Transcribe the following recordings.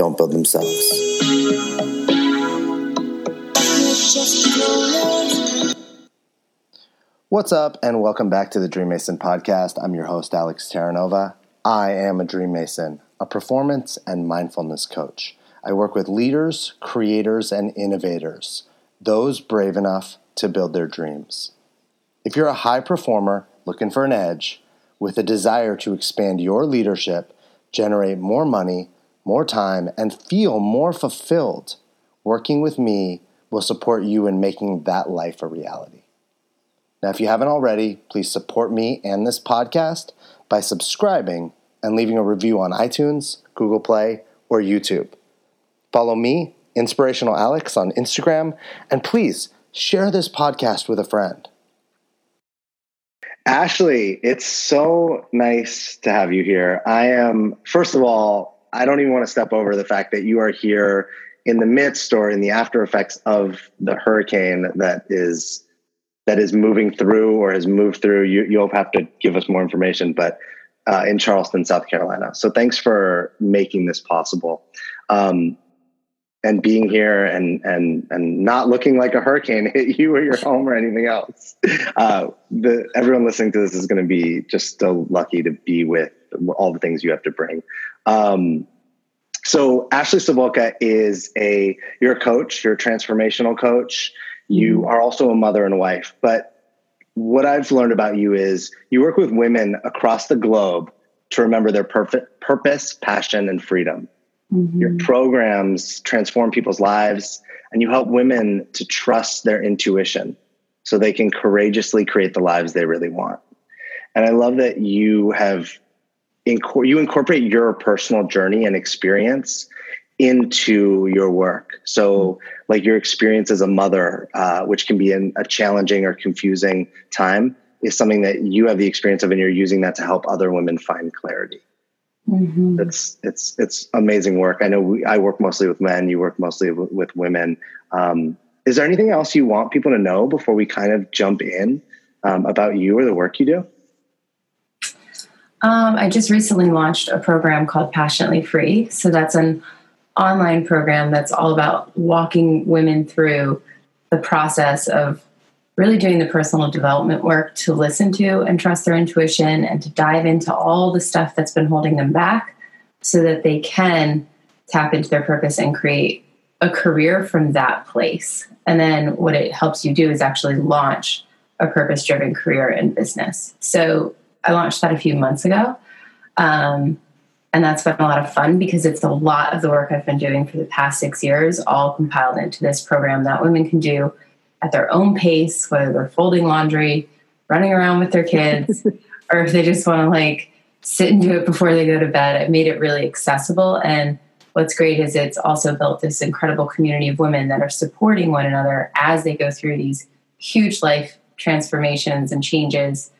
don't build themselves. What's up, and welcome back to the Dream Mason podcast. I'm your host, Alex Terranova. I am a Dream Mason, a performance and mindfulness coach. I work with leaders, creators, and innovators, those brave enough to build their dreams. If you're a high performer looking for an edge, with a desire to expand your leadership, generate more money, more time, and feel more fulfilled, working with me will support you in making that life a reality. Now, if you haven't already, please support me and this podcast by subscribing and leaving a review on iTunes, Google Play, or YouTube. Follow me, Inspirational Alex, on Instagram, and please share this podcast with a friend. Ashley, it's so nice to have you here. I am, first of all, I don't even want to step over the fact that you are here in the midst or in the after effects of the hurricane that is that is moving through or has moved through. You, you'll have to give us more information, but uh, in Charleston, South Carolina. So thanks for making this possible. Um, and being here and and and not looking like a hurricane hit you or your home or anything else. Uh, the everyone listening to this is going to be just so lucky to be with all the things you have to bring. Um, so Ashley Cebulka is a you're a coach, you're a transformational coach. You mm-hmm. are also a mother and wife. But what I've learned about you is you work with women across the globe to remember their perfect purpose, passion, and freedom. Mm-hmm. Your programs transform people's lives, and you help women to trust their intuition so they can courageously create the lives they really want. And I love that you have you incorporate your personal journey and experience into your work. So, like your experience as a mother, uh, which can be in a challenging or confusing time, is something that you have the experience of, and you're using that to help other women find clarity. Mm-hmm. It's it's it's amazing work. I know we, I work mostly with men. You work mostly w- with women. Um, is there anything else you want people to know before we kind of jump in um, about you or the work you do? Um, I just recently launched a program called Passionately Free. So that's an online program that's all about walking women through the process of really doing the personal development work to listen to and trust their intuition and to dive into all the stuff that's been holding them back so that they can tap into their purpose and create a career from that place. And then what it helps you do is actually launch a purpose driven career in business. So I launched that a few months ago. Um, and that's been a lot of fun because it's a lot of the work I've been doing for the past six years, all compiled into this program that women can do at their own pace, whether they're folding laundry, running around with their kids, or if they just want to like sit and do it before they go to bed. I've made it really accessible. And what's great is it's also built this incredible community of women that are supporting one another as they go through these huge life transformations and changes.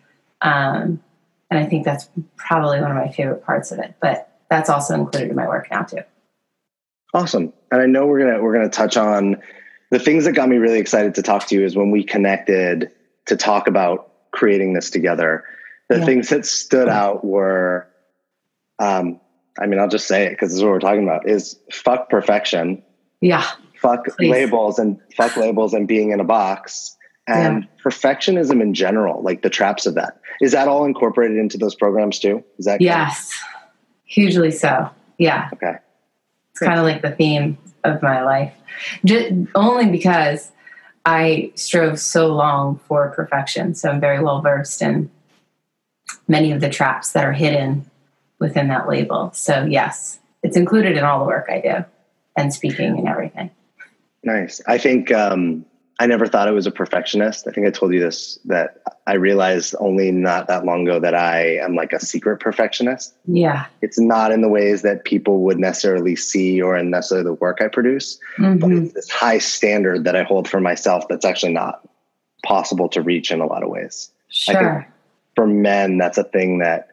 Um, and I think that's probably one of my favorite parts of it. But that's also included in my work now too. Awesome. And I know we're gonna we're gonna touch on the things that got me really excited to talk to you is when we connected to talk about creating this together. The yeah. things that stood out were, um, I mean, I'll just say it because this is what we're talking about: is fuck perfection. Yeah. Fuck Please. labels and fuck labels and being in a box and yeah. perfectionism in general, like the traps of that. Is that all incorporated into those programs too? Is that yes, hugely so. Yeah. Okay. It's kind of like the theme of my life, Just, only because I strove so long for perfection. So I'm very well versed in many of the traps that are hidden within that label. So, yes, it's included in all the work I do and speaking and everything. Nice. I think um, I never thought I was a perfectionist. I think I told you this that I realized only not that long ago that I am like a secret perfectionist. Yeah. It's not in the ways that people would necessarily see or in necessarily the work I produce, mm-hmm. but it's this high standard that I hold for myself that's actually not possible to reach in a lot of ways. Sure. for men, that's a thing that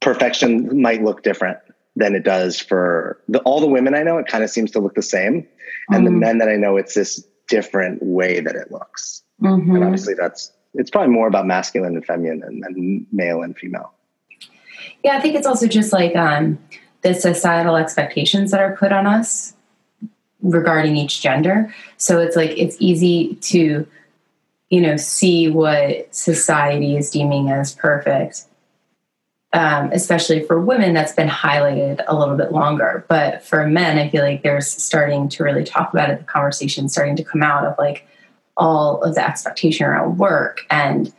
perfection might look different than it does for the, all the women I know. It kind of seems to look the same. And mm-hmm. the men that I know, it's this different way that it looks. Mm-hmm. And obviously, that's it's probably more about masculine and feminine and, and, male and female. Yeah, I think it's also just like um, the societal expectations that are put on us regarding each gender. So it's like it's easy to, you know, see what society is deeming as perfect um, especially for women, that's been highlighted a little bit longer. But for men, I feel like there's starting to really talk about it, the conversation starting to come out of like all of the expectation around work and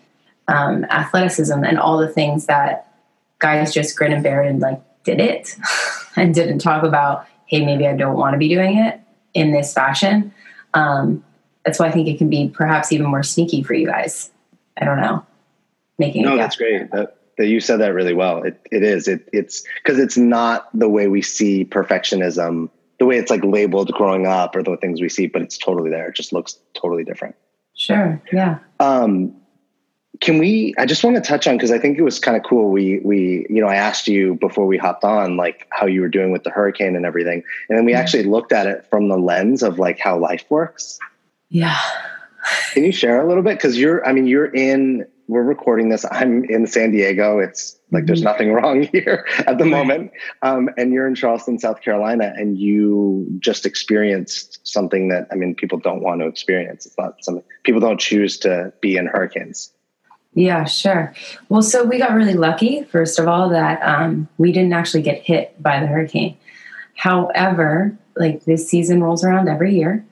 um, athleticism and all the things that guys just grin and bear and like did it and didn't talk about, hey, maybe I don't want to be doing it in this fashion. Um, that's why I think it can be perhaps even more sneaky for you guys. I don't know. Making no, that's great. That that you said that really well. It it is. It it's because it's not the way we see perfectionism, the way it's like labeled growing up or the things we see, but it's totally there. It just looks totally different. Sure. Yeah. Um can we I just want to touch on because I think it was kind of cool. We we, you know, I asked you before we hopped on like how you were doing with the hurricane and everything. And then we mm-hmm. actually looked at it from the lens of like how life works. Yeah. Can you share a little bit? Because you're I mean, you're in we're recording this. I'm in San Diego. It's like there's mm-hmm. nothing wrong here at the moment. Um, and you're in Charleston, South Carolina, and you just experienced something that I mean, people don't want to experience. It's not something people don't choose to be in hurricanes. Yeah, sure. Well, so we got really lucky, first of all, that um, we didn't actually get hit by the hurricane. However, like this season rolls around every year.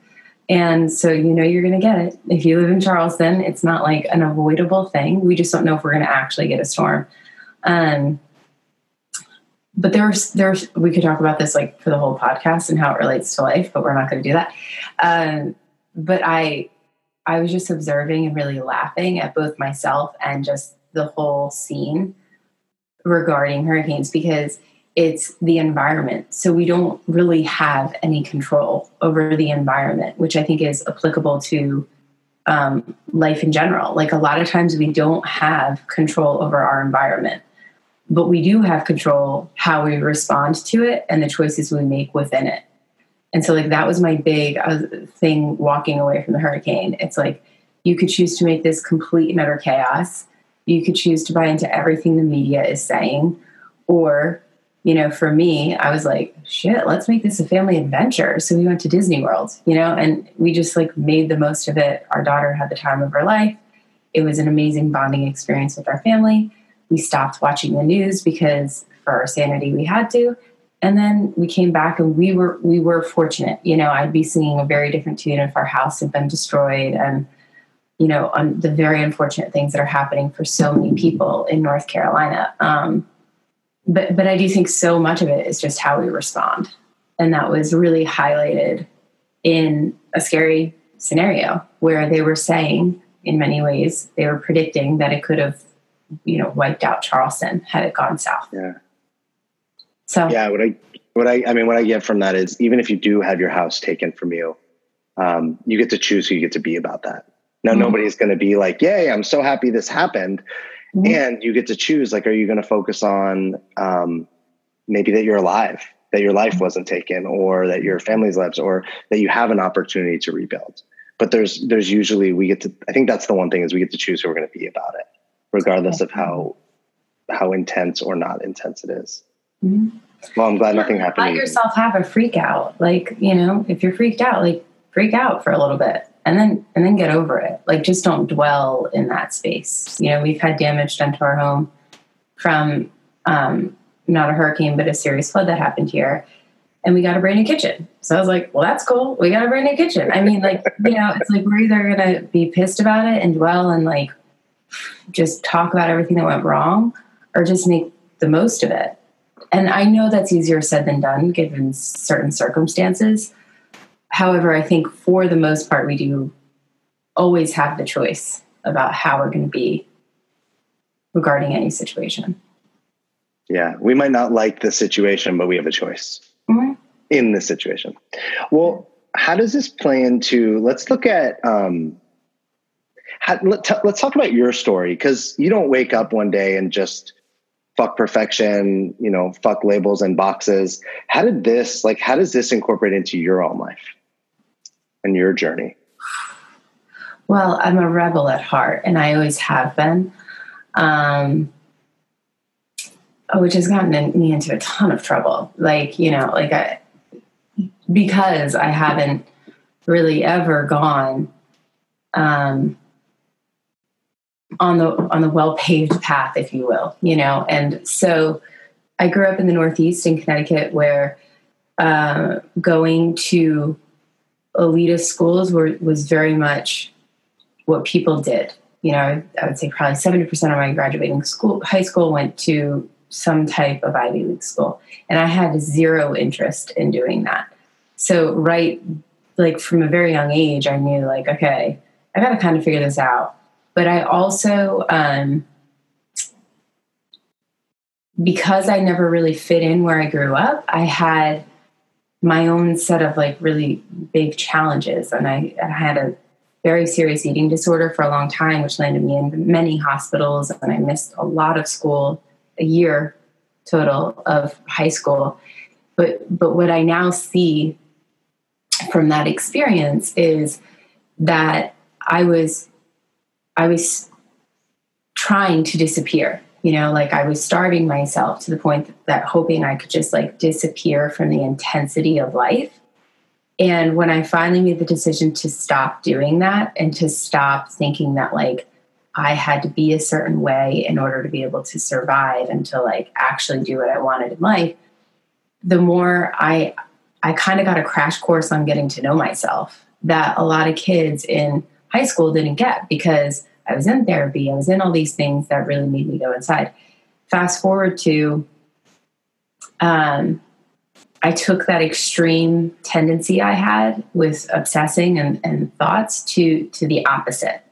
And so you know you're going to get it. If you live in Charleston, it's not like an avoidable thing. We just don't know if we're going to actually get a storm. Um, but there's there's we could talk about this like for the whole podcast and how it relates to life, but we're not going to do that. Um, but I I was just observing and really laughing at both myself and just the whole scene regarding hurricanes because it's the environment. So we don't really have any control over the environment, which I think is applicable to um, life in general. Like a lot of times we don't have control over our environment, but we do have control how we respond to it and the choices we make within it. And so, like, that was my big uh, thing walking away from the hurricane. It's like you could choose to make this complete and utter chaos. You could choose to buy into everything the media is saying, or you know, for me, I was like, shit, let's make this a family adventure. So we went to Disney World, you know, and we just like made the most of it. Our daughter had the time of her life. It was an amazing bonding experience with our family. We stopped watching the news because for our sanity we had to. And then we came back and we were we were fortunate. You know, I'd be singing a very different tune if our house had been destroyed and you know, on the very unfortunate things that are happening for so many people in North Carolina. Um, but but I do think so much of it is just how we respond, and that was really highlighted in a scary scenario where they were saying, in many ways, they were predicting that it could have, you know, wiped out Charleston had it gone south. Yeah. So yeah, what I what I I mean, what I get from that is even if you do have your house taken from you, um, you get to choose who you get to be about that. Now, mm-hmm. nobody's going to be like, "Yay, I'm so happy this happened." Mm-hmm. and you get to choose like are you going to focus on um, maybe that you're alive that your life wasn't taken or that your family's lives or that you have an opportunity to rebuild but there's there's usually we get to i think that's the one thing is we get to choose who we're going to be about it regardless of how how intense or not intense it is. Mm-hmm. well i'm glad yeah, nothing happened let yourself have a freak out like you know if you're freaked out like freak out for a little bit and then and then get over it. Like just don't dwell in that space. You know we've had damage done to our home from um, not a hurricane but a serious flood that happened here. And we got a brand new kitchen. So i was like well that's cool. We got a brand new kitchen. I mean like you know it's like we're either gonna be pissed about it and dwell and like just talk about everything that went wrong or just make the most of it. And i know that's easier said than done given certain circumstances However, I think for the most part, we do always have the choice about how we're going to be regarding any situation. Yeah, we might not like the situation, but we have a choice mm-hmm. in the situation. Well, how does this play into? Let's look at. Um, how, let, t- let's talk about your story because you don't wake up one day and just fuck perfection, you know, fuck labels and boxes. How did this, like, how does this incorporate into your own life and your journey? Well, I'm a rebel at heart, and I always have been, um, which has gotten me into a ton of trouble. Like, you know, like I, because I haven't really ever gone um, on the on the well paved path, if you will, you know. And so, I grew up in the Northeast in Connecticut, where uh, going to elitist schools were, was very much what people did. You know, I would say probably seventy percent of my graduating school, high school, went to some type of Ivy League school, and I had zero interest in doing that. So, right, like from a very young age, I knew like, okay, I got to kind of figure this out but I also, um, because I never really fit in where I grew up, I had my own set of like really big challenges. And I, I, had a very serious eating disorder for a long time, which landed me in many hospitals. And I missed a lot of school, a year total of high school. But, but what I now see from that experience is that I was I was trying to disappear. You know, like I was starving myself to the point that hoping I could just like disappear from the intensity of life. And when I finally made the decision to stop doing that and to stop thinking that like I had to be a certain way in order to be able to survive and to like actually do what I wanted in life, the more I I kind of got a crash course on getting to know myself that a lot of kids in high school didn't get because I was in therapy, I was in all these things that really made me go inside. Fast forward to, um, I took that extreme tendency I had with obsessing and, and thoughts to to the opposite.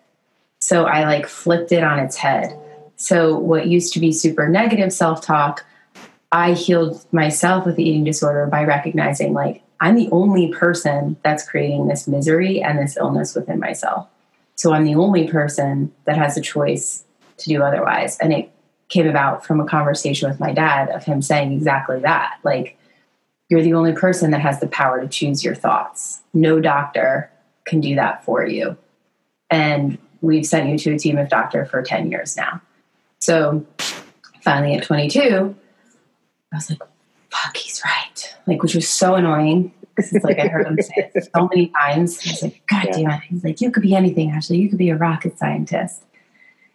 So I like flipped it on its head. So what used to be super negative self-talk, I healed myself with the eating disorder by recognizing like I'm the only person that's creating this misery and this illness within myself. So I'm the only person that has a choice to do otherwise. And it came about from a conversation with my dad of him saying exactly that. Like, you're the only person that has the power to choose your thoughts. No doctor can do that for you. And we've sent you to a team of doctor for 10 years now. So finally at 22, I was like, fuck, he's right. Like, which was so annoying because it's like I heard him say it so many times. He's like, God yeah. damn it. He's like, you could be anything, Ashley. You could be a rocket scientist.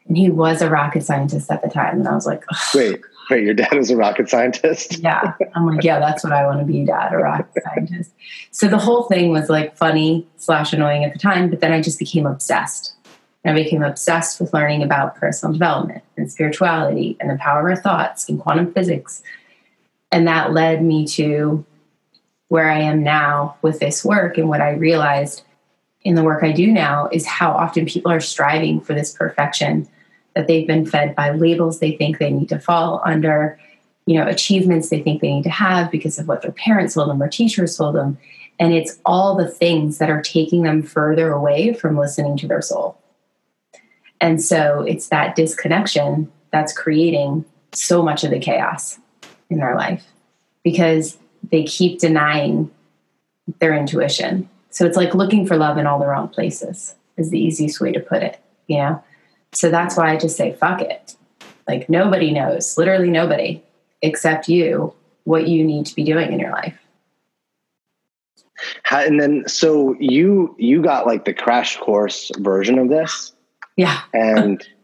And he was a rocket scientist at the time. And I was like, wait, wait, your dad was a rocket scientist? yeah. I'm like, yeah, that's what I want to be, dad, a rocket scientist. So the whole thing was like funny slash annoying at the time, but then I just became obsessed. And I became obsessed with learning about personal development and spirituality and the power of our thoughts and quantum physics. And that led me to where I am now with this work. And what I realized in the work I do now is how often people are striving for this perfection that they've been fed by labels they think they need to fall under, you know, achievements they think they need to have because of what their parents told them or teachers told them. And it's all the things that are taking them further away from listening to their soul. And so it's that disconnection that's creating so much of the chaos in their life because they keep denying their intuition. So it's like looking for love in all the wrong places, is the easiest way to put it, you know? So that's why I just say, fuck it. Like nobody knows, literally nobody, except you, what you need to be doing in your life. and then, so you you got like the crash course version of this, yeah, and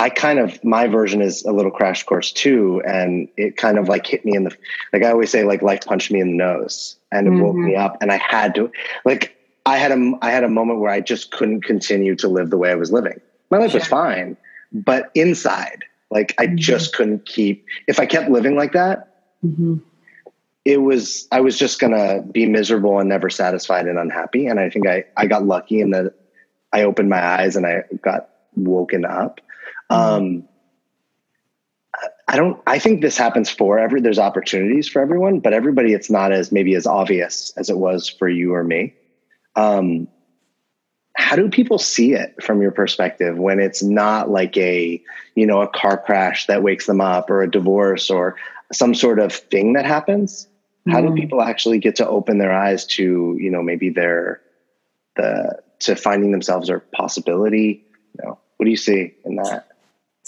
I kind of my version is a little crash course too, and it kind of like hit me in the like I always say like life punched me in the nose and it mm-hmm. woke me up, and I had to like I had a I had a moment where I just couldn't continue to live the way I was living. My life was fine, but inside, like I mm-hmm. just couldn't keep. If I kept living like that, mm-hmm. it was I was just gonna be miserable and never satisfied and unhappy. And I think I I got lucky in that I opened my eyes and I got woken up. Mm-hmm. Um, I don't. I think this happens for every. There's opportunities for everyone, but everybody, it's not as maybe as obvious as it was for you or me. Um, how do people see it from your perspective when it's not like a you know a car crash that wakes them up or a divorce or some sort of thing that happens? How mm. do people actually get to open their eyes to you know maybe their the to finding themselves or possibility? You know, what do you see in that?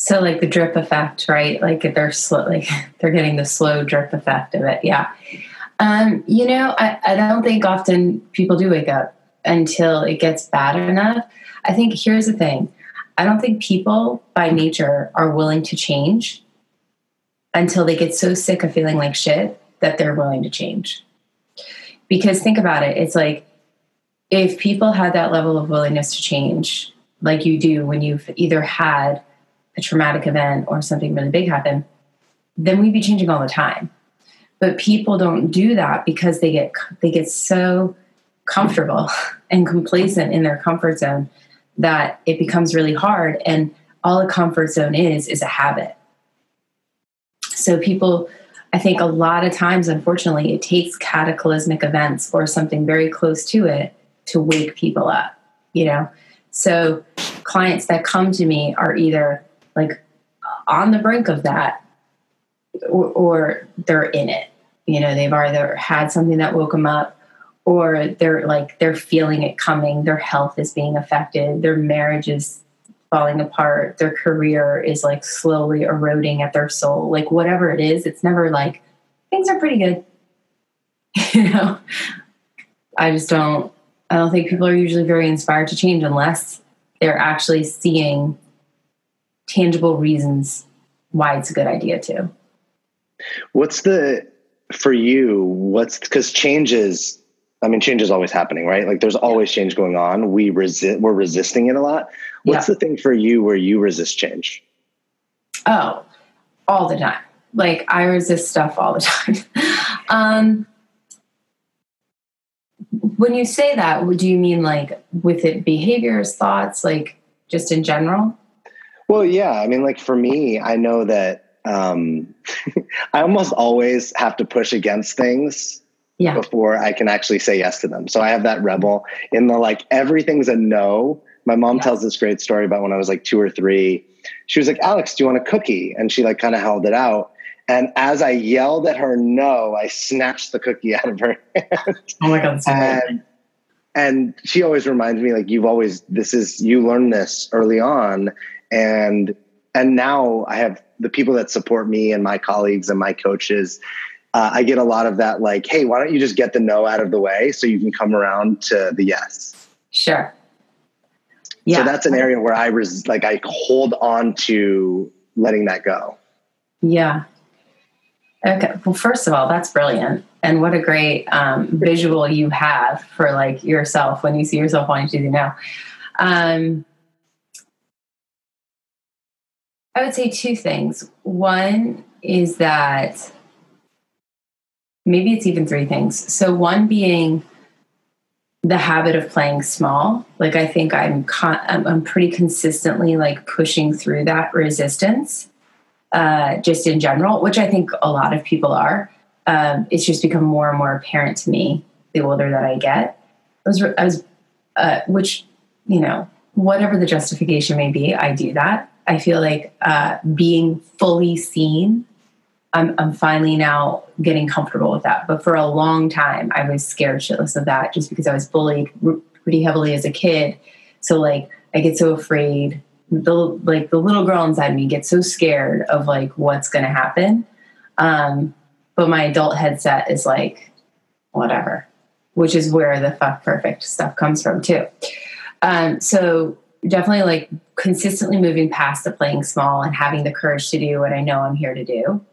So like the drip effect, right? Like they're slow, like they're getting the slow drip effect of it. Yeah. Um, you know, I, I don't think often people do wake up until it gets bad enough. I think here's the thing. I don't think people by nature are willing to change until they get so sick of feeling like shit that they're willing to change. Because think about it, it's like if people had that level of willingness to change, like you do when you've either had a traumatic event or something really big happen, then we'd be changing all the time. But people don't do that because they get they get so comfortable and complacent in their comfort zone that it becomes really hard and all a comfort zone is is a habit. So people I think a lot of times unfortunately it takes cataclysmic events or something very close to it to wake people up, you know. So clients that come to me are either like on the brink of that or, or they're in it. You know they've either had something that woke them up or they're like they're feeling it coming. Their health is being affected. Their marriage is falling apart. Their career is like slowly eroding at their soul. Like whatever it is it's never like things are pretty good. You know? I just don't i don't think people are usually very inspired to change unless they're actually seeing tangible reasons why it's a good idea too. What's the for you? What's because changes? I mean, change is always happening, right? Like there's always change going on. We resist, we're resisting it a lot. What's yeah. the thing for you where you resist change? Oh, all the time. Like I resist stuff all the time. um, when you say that, would you mean like with it behaviors, thoughts, like just in general? Well, yeah. I mean, like for me, I know that um, I almost always have to push against things yeah. before I can actually say yes to them. So I have that rebel in the like everything's a no. My mom yeah. tells this great story about when I was like two or three. She was like, Alex, do you want a cookie? And she like kind of held it out. And as I yelled at her no, I snatched the cookie out of her hand. Oh my God. And, and she always reminds me like you've always this is you learn this early on and and now I have the people that support me and my colleagues and my coaches. Uh, I get a lot of that, like, hey, why don't you just get the no out of the way so you can come around to the yes? Sure. Yeah. So that's an area where I was like, I hold on to letting that go. Yeah. Okay. Well, first of all, that's brilliant. And what a great um, visual you have for like yourself when you see yourself wanting to do now. Um, I would say two things. One is that maybe it's even three things. So, one being the habit of playing small. Like, I think I'm, con- I'm pretty consistently like pushing through that resistance, uh, just in general, which I think a lot of people are. Um, it's just become more and more apparent to me the older that I get. I was, I was uh, which, you know, whatever the justification may be, I do that. I feel like uh, being fully seen, I'm, I'm finally now getting comfortable with that. But for a long time, I was scared shitless of that just because I was bullied pretty heavily as a kid. So like I get so afraid. The like the little girl inside me gets so scared of like what's going to happen. Um, but my adult headset is like whatever, which is where the fuck perfect stuff comes from too. Um, so definitely like consistently moving past the playing small and having the courage to do what I know I'm here to do.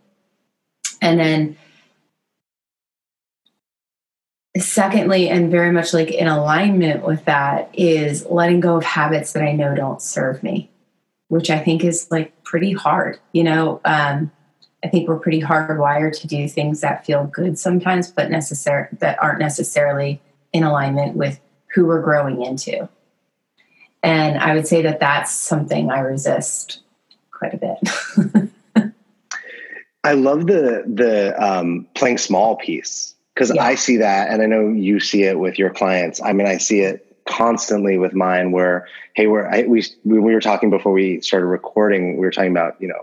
And then secondly and very much like in alignment with that is letting go of habits that I know don't serve me, which I think is like pretty hard. You know, um, I think we're pretty hardwired to do things that feel good sometimes, but necessary that aren't necessarily in alignment with who we're growing into. And I would say that that's something I resist quite a bit. I love the the um, playing small piece because yeah. I see that, and I know you see it with your clients. I mean, I see it constantly with mine. Where hey, we're I, we we were talking before we started recording. We were talking about you know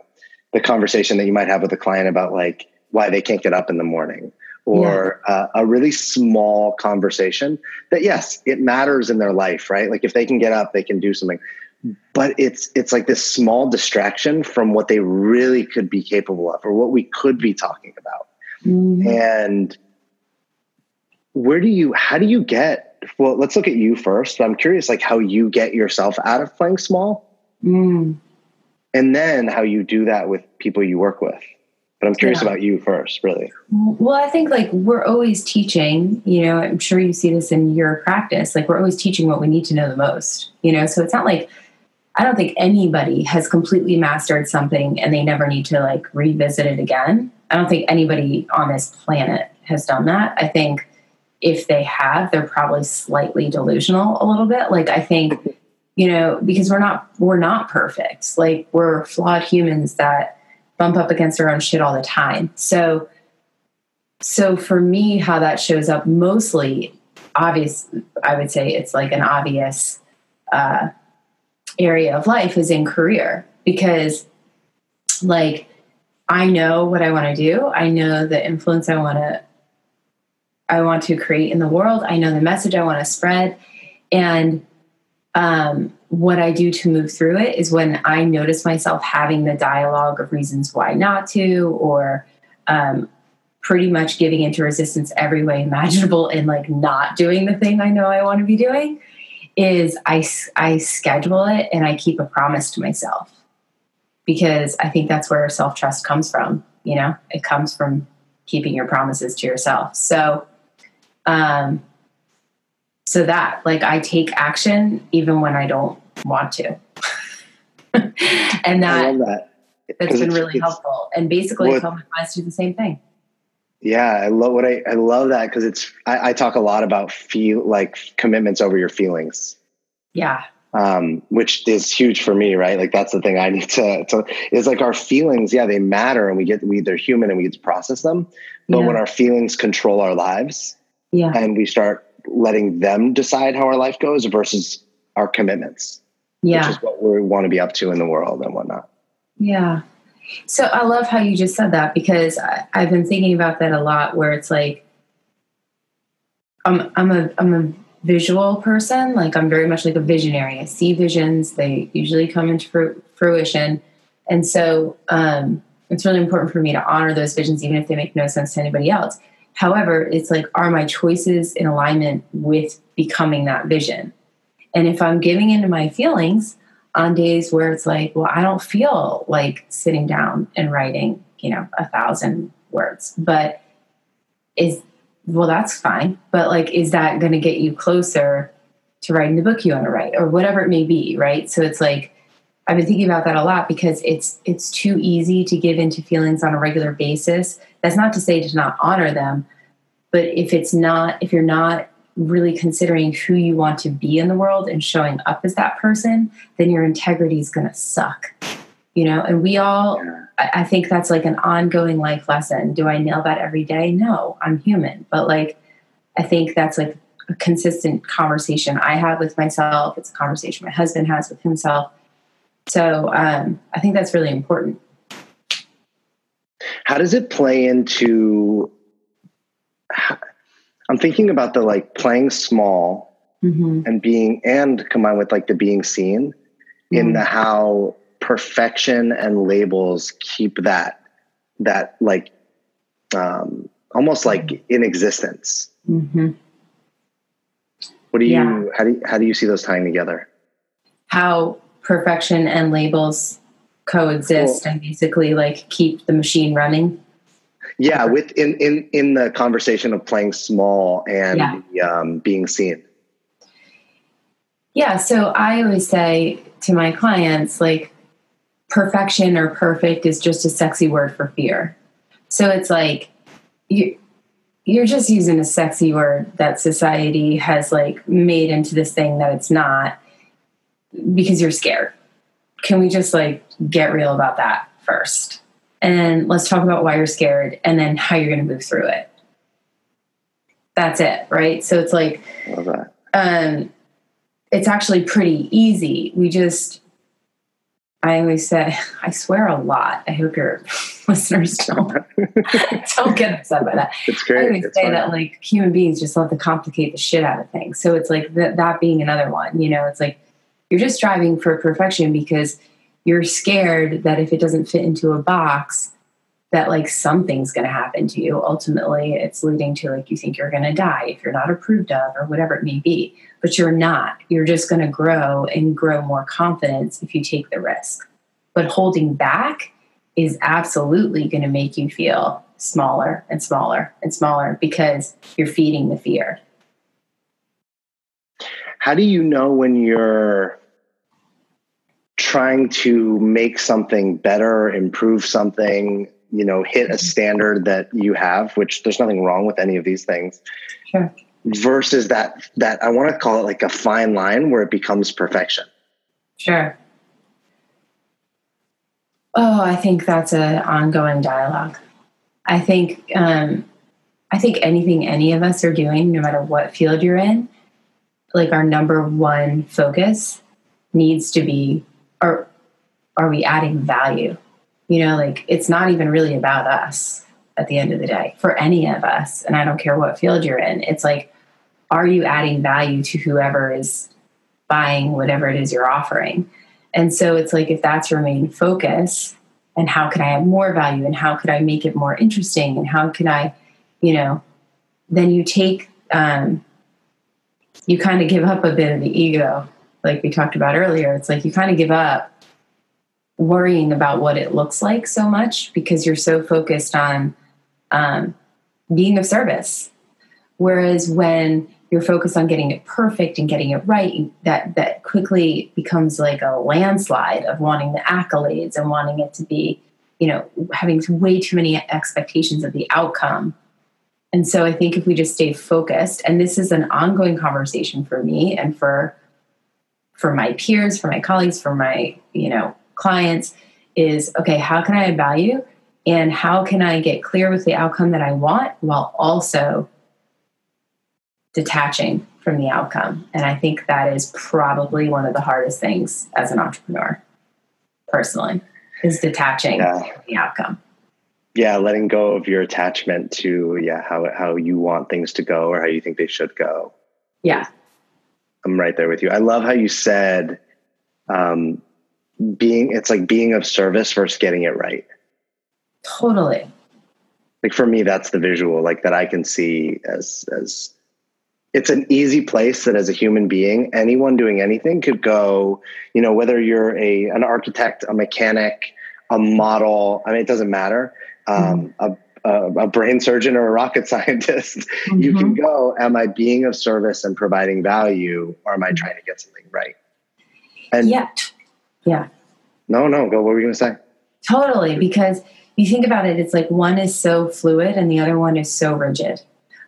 the conversation that you might have with a client about like why they can't get up in the morning or yeah. uh, a really small conversation that yes it matters in their life right like if they can get up they can do something but it's it's like this small distraction from what they really could be capable of or what we could be talking about mm-hmm. and where do you how do you get well let's look at you first i'm curious like how you get yourself out of playing small mm. and then how you do that with people you work with but I'm curious yeah. about you first, really. Well, I think like we're always teaching, you know, I'm sure you see this in your practice. Like we're always teaching what we need to know the most, you know, so it's not like I don't think anybody has completely mastered something and they never need to like revisit it again. I don't think anybody on this planet has done that. I think if they have, they're probably slightly delusional a little bit. Like I think, you know, because we're not we're not perfect. Like we're flawed humans that bump up against our own shit all the time. So, so for me, how that shows up mostly, obvious, I would say it's like an obvious uh, area of life is in career because, like, I know what I want to do. I know the influence I want to I want to create in the world. I know the message I want to spread, and um, what I do to move through it is when I notice myself having the dialogue of reasons why not to, or um, pretty much giving into resistance every way imaginable and like not doing the thing I know I want to be doing, is I, I schedule it and I keep a promise to myself because I think that's where self trust comes from. You know, it comes from keeping your promises to yourself. So, um, so that like I take action even when I don't want to. and that, that. has been really helpful. And basically what, tell my clients to do the same thing. Yeah, I love what I I love that because it's I, I, talk a lot about feel like commitments over your feelings. Yeah. Um, which is huge for me, right? Like that's the thing I need to to is like our feelings, yeah, they matter and we get we they're human and we get to process them. But yeah. when our feelings control our lives, yeah, and we start letting them decide how our life goes versus our commitments. Yeah. Which is what we want to be up to in the world and whatnot. Yeah. So I love how you just said that because I, have been thinking about that a lot where it's like I'm I'm a I'm a visual person. Like I'm very much like a visionary. I see visions. They usually come into fruition. And so um, it's really important for me to honor those visions, even if they make no sense to anybody else. However, it's like, are my choices in alignment with becoming that vision? And if I'm giving into my feelings on days where it's like, well, I don't feel like sitting down and writing, you know, a thousand words, but is, well, that's fine. But like, is that going to get you closer to writing the book you want to write or whatever it may be? Right. So it's like, I've been thinking about that a lot because it's it's too easy to give into feelings on a regular basis. That's not to say to not honor them, but if it's not if you're not really considering who you want to be in the world and showing up as that person, then your integrity is going to suck. You know, and we all I think that's like an ongoing life lesson. Do I nail that every day? No, I'm human. But like I think that's like a consistent conversation I have with myself. It's a conversation my husband has with himself so um, I think that's really important. How does it play into? I'm thinking about the like playing small mm-hmm. and being, and combined with like the being seen mm-hmm. in the how perfection and labels keep that that like um, almost like in existence. Mm-hmm. What do you yeah. how do you, how do you see those tying together? How perfection and labels coexist cool. and basically like keep the machine running yeah with in in in the conversation of playing small and yeah. the, um, being seen yeah so i always say to my clients like perfection or perfect is just a sexy word for fear so it's like you you're just using a sexy word that society has like made into this thing that it's not because you're scared. Can we just like get real about that first? And let's talk about why you're scared and then how you're going to move through it. That's it, right? So it's like, um, it's actually pretty easy. We just, I always say, I swear a lot. I hope your listeners don't don't get upset by that. It's great. I always it's say fine. that like human beings just love to complicate the shit out of things. So it's like that that being another one. You know, it's like you're just striving for perfection because you're scared that if it doesn't fit into a box, that like something's going to happen to you. Ultimately, it's leading to like you think you're going to die if you're not approved of or whatever it may be. But you're not. You're just going to grow and grow more confidence if you take the risk. But holding back is absolutely going to make you feel smaller and smaller and smaller because you're feeding the fear. How do you know when you're trying to make something better, improve something, you know, hit a standard that you have, which there's nothing wrong with any of these things. Sure. Versus that that I want to call it like a fine line where it becomes perfection. Sure. Oh, I think that's an ongoing dialogue. I think um, I think anything any of us are doing, no matter what field you're in, like our number one focus needs to be are are we adding value? You know, like it's not even really about us at the end of the day for any of us, and I don't care what field you're in. It's like, are you adding value to whoever is buying whatever it is you're offering? And so it's like if that's your main focus, and how can I add more value, and how could I make it more interesting, and how can I, you know, then you take, um, you kind of give up a bit of the ego, like we talked about earlier. It's like you kind of give up worrying about what it looks like so much because you're so focused on um, being of service. Whereas when you're focused on getting it perfect and getting it right, that that quickly becomes like a landslide of wanting the accolades and wanting it to be, you know, having way too many expectations of the outcome. And so I think if we just stay focused, and this is an ongoing conversation for me and for for my peers, for my colleagues, for my, you know, clients, is okay, how can I add value? And how can I get clear with the outcome that I want while also detaching from the outcome. And I think that is probably one of the hardest things as an entrepreneur, personally, is detaching Yeah. from the outcome. Yeah, letting go of your attachment to yeah, how how you want things to go or how you think they should go. Yeah. I'm right there with you. I love how you said um, being it's like being of service versus getting it right. Totally. Like for me, that's the visual like that I can see as as it's an easy place that as a human being, anyone doing anything could go, you know, whether you're a an architect, a mechanic, a model, I mean, it doesn't matter. Um, a, a, a brain surgeon or a rocket scientist, you can Mhm. go, am I being of service and providing value or am I trying to get something right? And yet, Yeah. no, no, go. What were you going to say? Totally. Because you think about it, it's like one is so fluid and the other one is so rigid.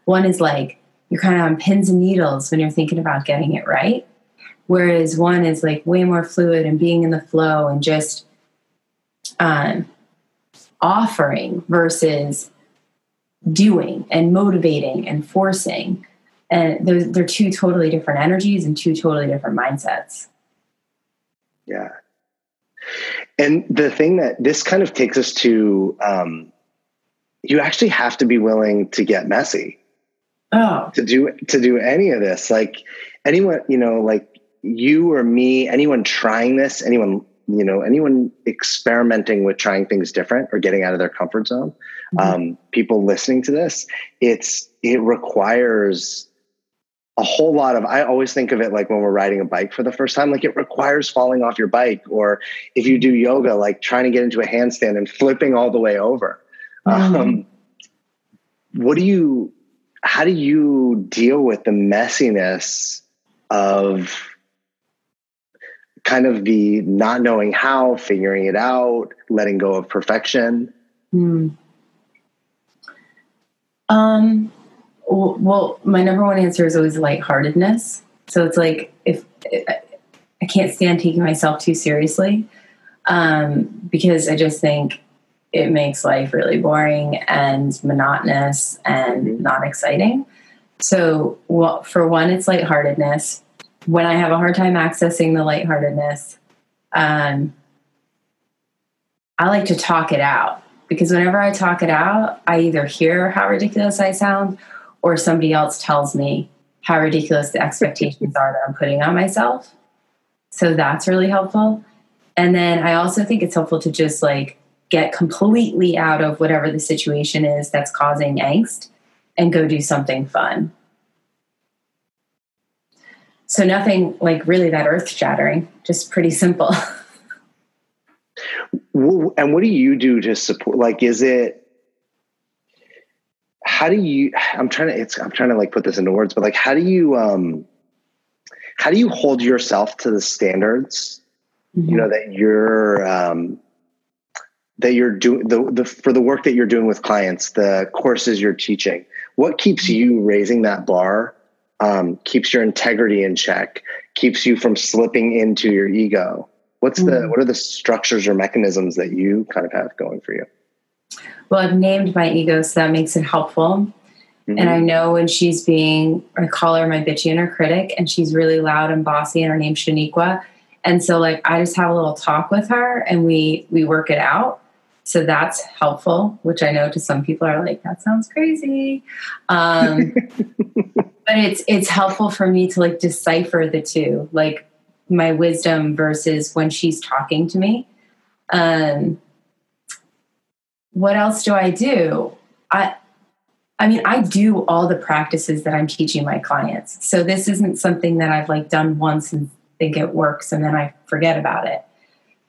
One is like you're kind of on pins and needles when you're thinking about getting it right. Whereas one is like way more fluid and being in the flow and just um, offering versus doing and motivating and forcing. And those, they're two totally different energies and two totally different mindsets. Yeah. And the thing that this kind of takes us to, um, you actually have to be willing to get messy Oh, to do to do any of this. Like anyone, you know, like you or me, anyone trying this, anyone, you know, anyone experimenting with trying things different or getting out of their comfort zone. Mhm. Um, people listening to this, it's it requires a whole lot of i always think of it like when we're riding a bike for the first time like it requires falling off your bike or if you do yoga like trying to get into a handstand and flipping all the way over Mhm. um, what do you how do you deal with the messiness of kind of the not knowing how figuring it out letting go of perfection Hmm. Um, well, my number one answer is always lightheartedness. So it's like if I can't stand taking myself too seriously um, because I just think it makes life really boring and monotonous and mm-hmm. not exciting. So, well, for one, it's lightheartedness. When I have a hard time accessing the lightheartedness, um, I like to talk it out because whenever I talk it out, I either hear how ridiculous I sound or somebody else tells me how ridiculous the expectations are that I'm putting on myself. So that's really helpful. And then I also think it's helpful to just like get completely out of whatever the situation is that's causing angst and go do something fun. So nothing like really that earth shattering, just pretty simple. and what do you do to support like is it how do you i'm trying to it's i'm trying to like put this into words but like how do you um how do you hold yourself to the standards mm-hmm. you know that you're um that you're doing the, the for the work that you're doing with clients the courses you're teaching what keeps mm-hmm. you raising that bar um, keeps your integrity in check keeps you from slipping into your ego. What's mm-hmm. the what are the structures or mechanisms that you kind of have going for you? Well i've named my ego so that makes it helpful. Mm-hmm. and i know when she's being i call her my bitchy inner critic and she's really loud and bossy and her name's shaniqua. And so like i just have a little talk with her and we we work it out so that's helpful which i know to some people are like that sounds crazy um, but it's it's helpful for me to like decipher the two like my wisdom versus when she's talking to me. Um, what else do I do? I, I mean, I do all the practices that I'm teaching my clients. So this isn't something that I've like done once and think it works and then I forget about it.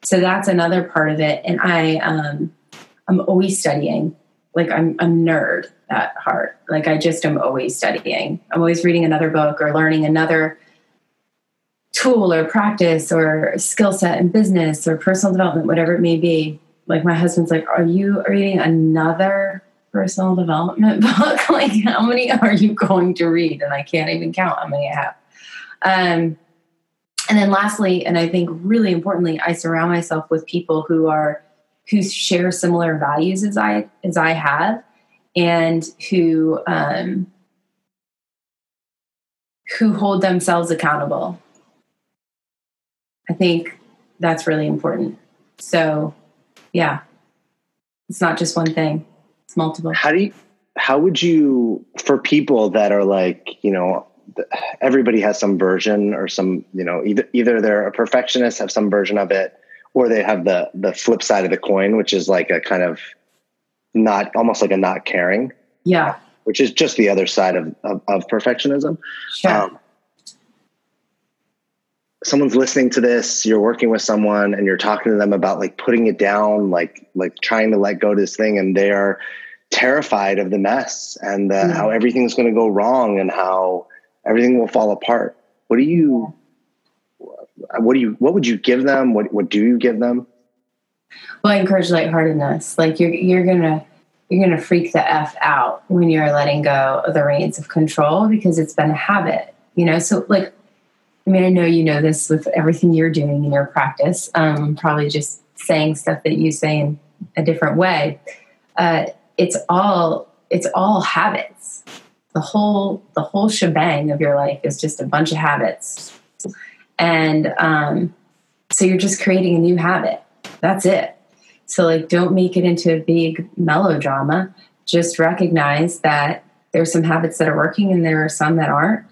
So that's another part of it. And I, um, I'm always studying. Like I'm a nerd at heart. Like I just am always studying. I'm always reading another book or learning another tool or practice or skill set in business or personal development, whatever it may be. Like my husband's like, Are you reading another personal development book? like, how many are you going to read? And I can't even count how many I have. Um, and then lastly, and I think really importantly, I surround myself with people who are who share similar values as I as I have, and who um, who hold themselves accountable I think that's really important. So, yeah, it's not just one thing; it's multiple. How do you? How would you, for people that are like, you know, everybody has some version or some, you know, either either they're a perfectionist, have some version of it, or they have the the flip side of the coin, which is like a kind of not almost like a not caring. Yeah. Which is just the other side of of, of perfectionism. Sure. Um, someone's listening to this you're working with someone and you're talking to them about like putting it down like like trying to let go of this thing and they are terrified of the mess and mm-hmm. how everything's going to go wrong and how everything will fall apart what do you what do you what would you give them what what do you give them well i encourage lightheartedness like you're you're gonna you're gonna freak the f out when you're letting go of the reins of control because it's been a habit you know so like I mean, I know you know this with everything you're doing in your practice. Um, probably just saying stuff that you say in a different way. Uh, it's all it's all habits. The whole the whole shebang of your life is just a bunch of habits, and um, so you're just creating a new habit. That's it. So like, don't make it into a big melodrama. Just recognize that there's some habits that are working and there are some that aren't,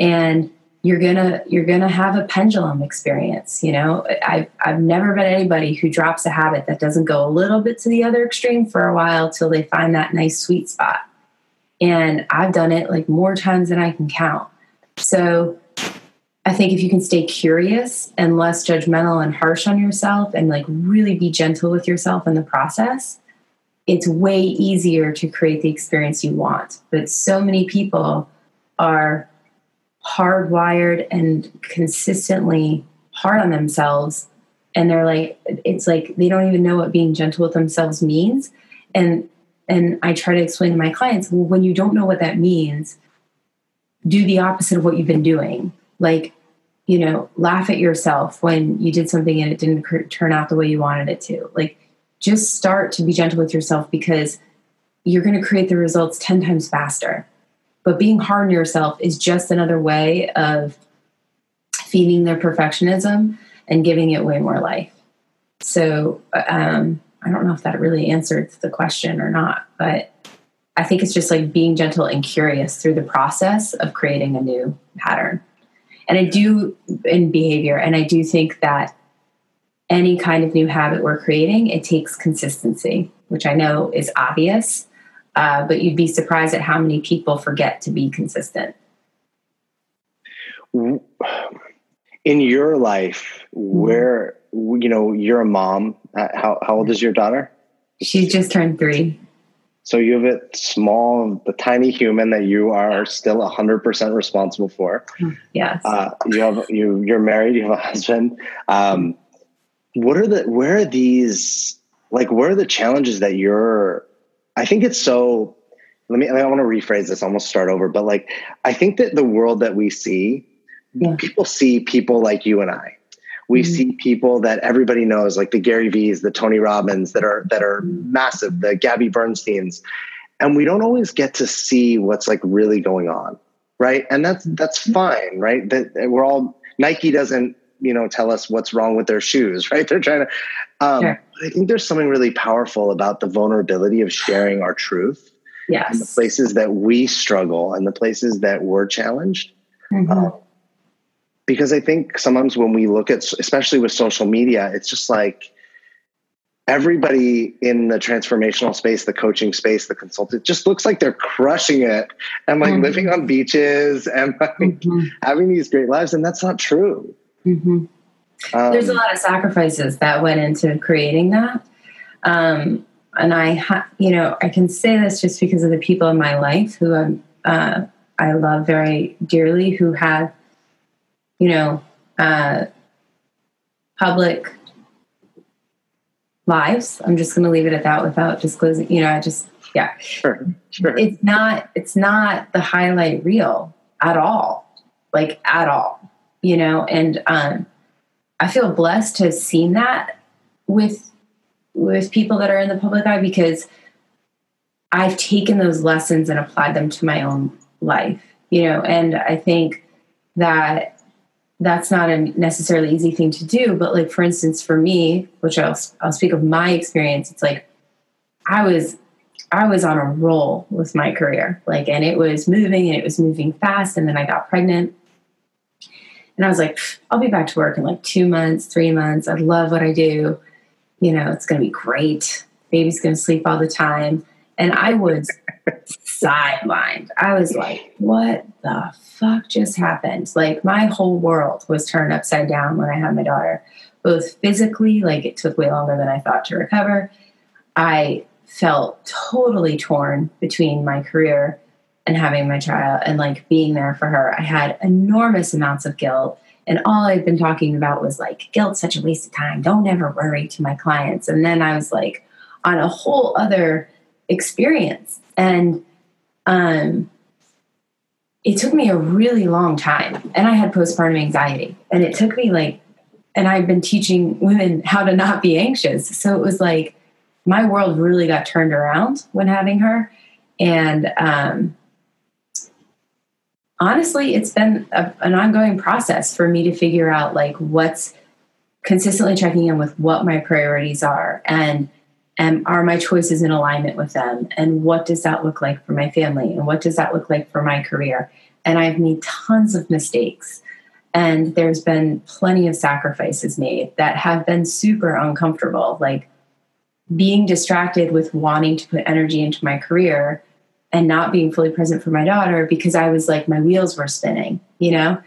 and you're gonna you're gonna have a pendulum experience you know I've, I've never met anybody who drops a habit that doesn't go a little bit to the other extreme for a while till they find that nice sweet spot and i've done it like more times than i can count. So i think if you can stay curious and less judgmental and harsh on yourself and like really be gentle with yourself in the process it's way easier to create the experience you want. But so many people are hardwired and consistently hard on themselves and they're like it's like they don't even know what being gentle with themselves means. And and i try to explain to my clients well when you don't know what that means do the opposite of what you've been doing like you know, laugh at yourself when you did something and it didn't turn out the way you wanted it to. Like, just start to be gentle with yourself because you're going to create the results 10 times faster. But being hard on yourself is just another way of feeding their perfectionism and giving it way more life. So, um, I don't know if that really answered the question or not, but I think it's just like being gentle and curious through the process of creating a new pattern. And I do in behavior, and I do think that any kind of new habit we're creating, it takes consistency, which I know is obvious, uh, but you'd be surprised at how many people forget to be consistent. In your life, where you know you're a mom, uh, how how old is your daughter? She just turned three. So you have a small, the tiny human that you are still hundred percent responsible for. Yes. Uh, you have you you're married. You have a husband. Um, what are the where are these like? Where are the challenges that you're? I think it's so. Let me. I want to rephrase this. Almost start over, but like I think that the world that we see, yeah. people see people like you and I we mm-hmm. see people that everybody knows, like the Gary Vee's, the Tony Robbins, that are that are massive, the Gabby Bernsteins, and we don't always get to see what's like really going on, right? And that's that's mm-hmm. fine, right? That we're all Nike doesn't you know tell us what's wrong with their shoes, right? They're trying to. Um, sure. I think there's something really powerful about the vulnerability of sharing our truth. Yes. And the places that we struggle and the places that we're challenged. Mm-hmm. Um, because I think sometimes when we look at, especially with social media, it's just like everybody in the transformational space, the coaching space, the consultant just looks like they're crushing it and like mm-hmm. living on beaches and like mm-hmm. having these great lives. And that's not true. Mm-hmm. Um, There's a lot of sacrifices that went into creating that. Um, and I, ha- you know, I can say this just because of the people in my life who I'm, uh, I love very dearly, who have you know, uh, public lives. I'm just going to leave it at that without disclosing. You know, I just yeah, sure, sure. It's not it's not the highlight reel at all, like at all. You know, and um, I feel blessed to have seen that with with people that are in the public eye because I've taken those lessons and applied them to my own life. You know, and I think that that's not a necessarily easy thing to do but like for instance for me which I'll, I'll speak of my experience it's like i was i was on a roll with my career like and it was moving and it was moving fast and then i got pregnant. And i was like i'll be back to work in like two months three months. I love what i do. You know it's going to be great. Baby's going to sleep all the time. And i was sidelined. I was like what the fuck just happened? Like my whole world was turned upside down when I had my daughter, both physically, like it took way longer than I thought to recover. I felt totally torn between my career and having my child and like being there for her. I had enormous amounts of guilt. And all I've been talking about was like, guilt's such a waste of time. Don't ever worry to my clients. And then I was like on a whole other experience. And um, it took me a really long time and i had postpartum anxiety and it took me like and i've been teaching women how to not be anxious. So it was like my world really got turned around when having her and um, honestly it's been a, an ongoing process for me to figure out like what's consistently checking in with what my priorities are and and are my choices in alignment with them? And what does that look like for my family? And what does that look like for my career? And i've made tons of mistakes. And there's been plenty of sacrifices made that have been super uncomfortable like being distracted with wanting to put energy into my career and not being fully present for my daughter because i was like my wheels were spinning you know?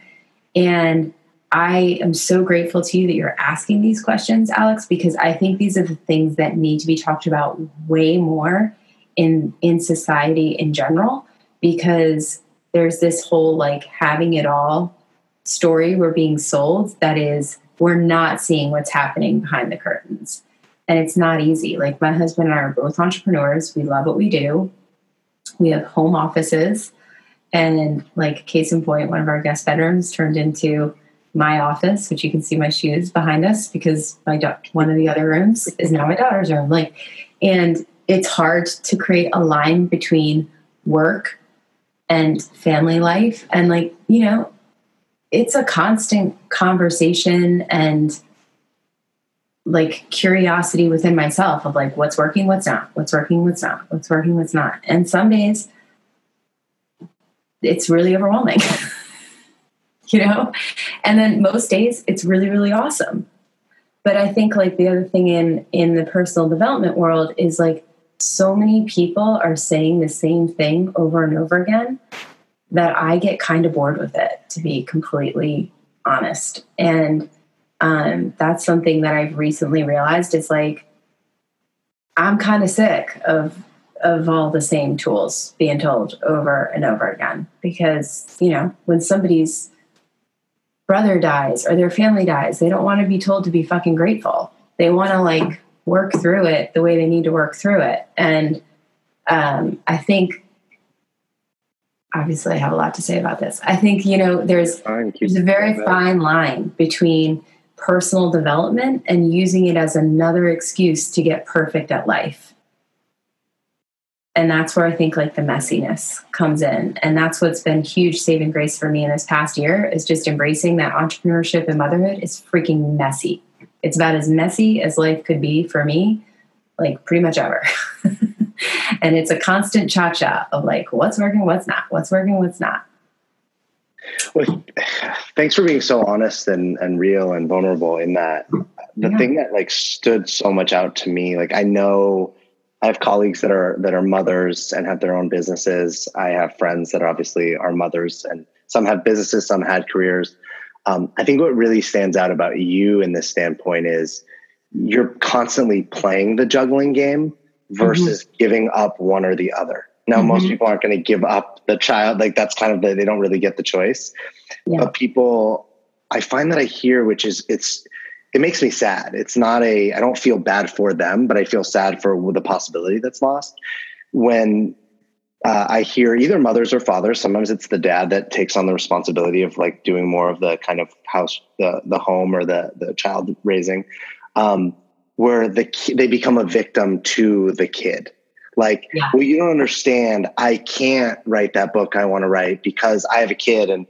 And I am so grateful to you that you're asking these questions, Alex, because I think these are the things that need to be talked about way more in in society in general because there's this whole like having it all story we're being sold that is we're not seeing what's happening behind the curtains. And it's not easy. Like my husband and I are both entrepreneurs. We love what we do. We have home offices and like case in point, one of our guest bedrooms turned into my office, which you can see my shoes behind us because my da- one of the other rooms is now my daughter's room. Like, and it's hard to create a line between work and family life, and like you know, it's a constant conversation and like curiosity within myself of like what's working, what's not, what's working, what's not, what's working, what's not. And some days it's really overwhelming. you know? And then most days it's really, really awesome. But I think like the other thing in in the personal development world is like so many people are saying the same thing over and over again that I get kind of bored with it, to be completely honest. And um, that's something that I've recently realized is like I'm kind of sick of of all the same tools being told over and over again because you know when somebody's brother dies or their family dies they don't want to be told to be fucking grateful. They want to like work through it the way they need to work through it. And um, i think obviously i have a lot to say about this. I think you know there's there's a very fine line between personal development and using it as another excuse to get perfect at life. And that's where I think like the messiness comes in. And that's what's been huge saving grace for me in this past year is just embracing that entrepreneurship and motherhood is freaking messy. It's about as messy as life could be for me, like pretty much ever. and it's a constant cha cha of like what's working, what's not, what's working, what's not. Well, thanks for being so honest and, and real and vulnerable in that. The yeah. thing that like stood so much out to me, like I know I have colleagues that are that are mothers and have their own businesses. I have friends that are obviously are mothers and some have businesses, some had careers. Um, I think what really stands out about you in this standpoint is you're constantly playing the juggling game versus mm-hmm. giving up one or the other. Now, mm-hmm. most people aren't going to give up the child. Like that's kind of the, they don't really get the choice. Yeah. But people, I find that I hear, which is it's, it makes me sad. It's not a, I don't feel bad for them, but I feel sad for the possibility that's lost when uh, I hear either mothers or fathers. Sometimes it's the dad that takes on the responsibility of like doing more of the kind of house, the the home or the the child raising, um, where the they become a victim to the kid. Like, yeah. well, you don't understand. I can't write that book I want to write because I have a kid, and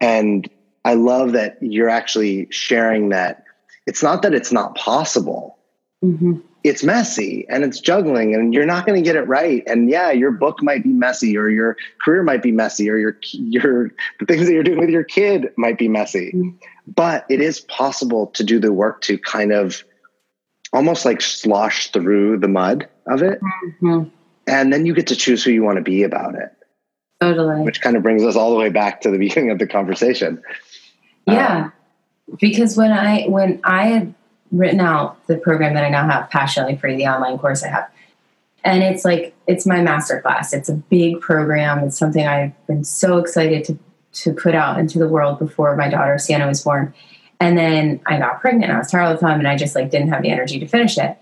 and I love that you're actually sharing that. It's not that it's not possible. Mm-hmm. It's messy and it's juggling, and you're not going to get it right. And yeah, your book might be messy, or your career might be messy, or your your the things that you're doing with your kid might be messy. Mm-hmm. But it is possible to do the work to kind of almost like slosh through the mud of it. Mm-hmm. And then you get to choose who you want to be about it. Totally. Which kind of brings us all the way back to the beginning of the conversation. Yeah. Um, because when I when I had written out the program that I now have, Passionately Free, the online course I have, and it's like it's my master class. It's a big program. It's something I've been so excited to to put out into the world before my daughter Sienna was born. And then I got pregnant. I was tired all the time, and I just like didn't have the energy to finish it.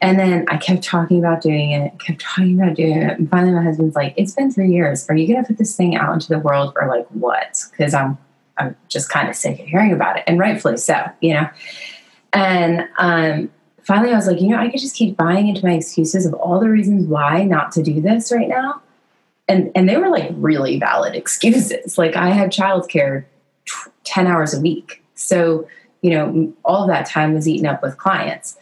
And then I kept talking about doing it, kept talking about doing it. And finally, my husband's like, "It's been three years. Are you going to put this thing out into the world, or like what?" Because I'm I'm just kind of sick of hearing about it, and rightfully so, you know. And um, finally, I was like, you know, I could just keep buying into my excuses of all the reasons why not to do this right now, and and they were like really valid excuses. Like I had childcare t- ten hours a week, so you know, all that time was eaten up with clients.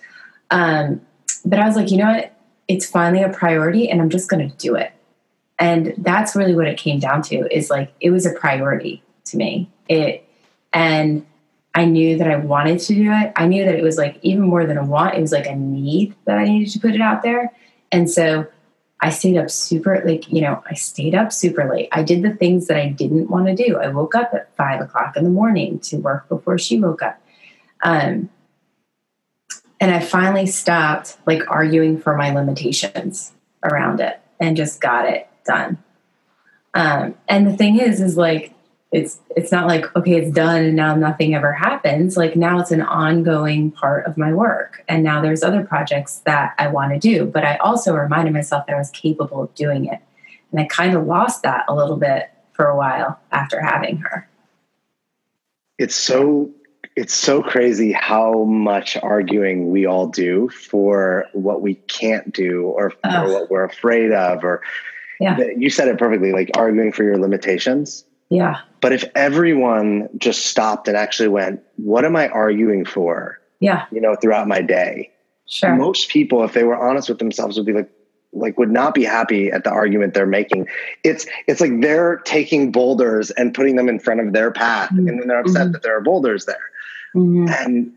Um, but I was like, you know what? It's finally a priority and I'm just going to do it. And that's really what it came down to is like, it was a priority to me. It, and I knew that I wanted to do it. I knew that it was like even more than a want, it was like a need that I needed to put it out there. And so I stayed up super, like, you know, I stayed up super late. I did the things that I didn't want to do. I woke up at five o'clock in the morning to work before she woke up. Um, and I finally stopped like arguing for my limitations around it and just got it done. Um, and the thing is, is like it's it's not like okay, it's done and now nothing ever happens. Like now it's an ongoing part of my work, and now there's other projects that I want to do. But I also reminded myself that I was capable of doing it, and I kind of lost that a little bit for a while after having her. it's so it's so crazy how much arguing we all do for what we can't do or, or what we're afraid of or yeah. you said it perfectly like arguing for your limitations yeah. But if everyone just stopped and actually went what am i arguing for? Yeah. You know throughout my day. Sure. Most people if they were honest with themselves would be like like would not be happy at the argument they're making. It's it's like they're taking boulders and putting them in front of their path mm-hmm. and then they're upset mm-hmm. that there are boulders there. Mm-hmm. and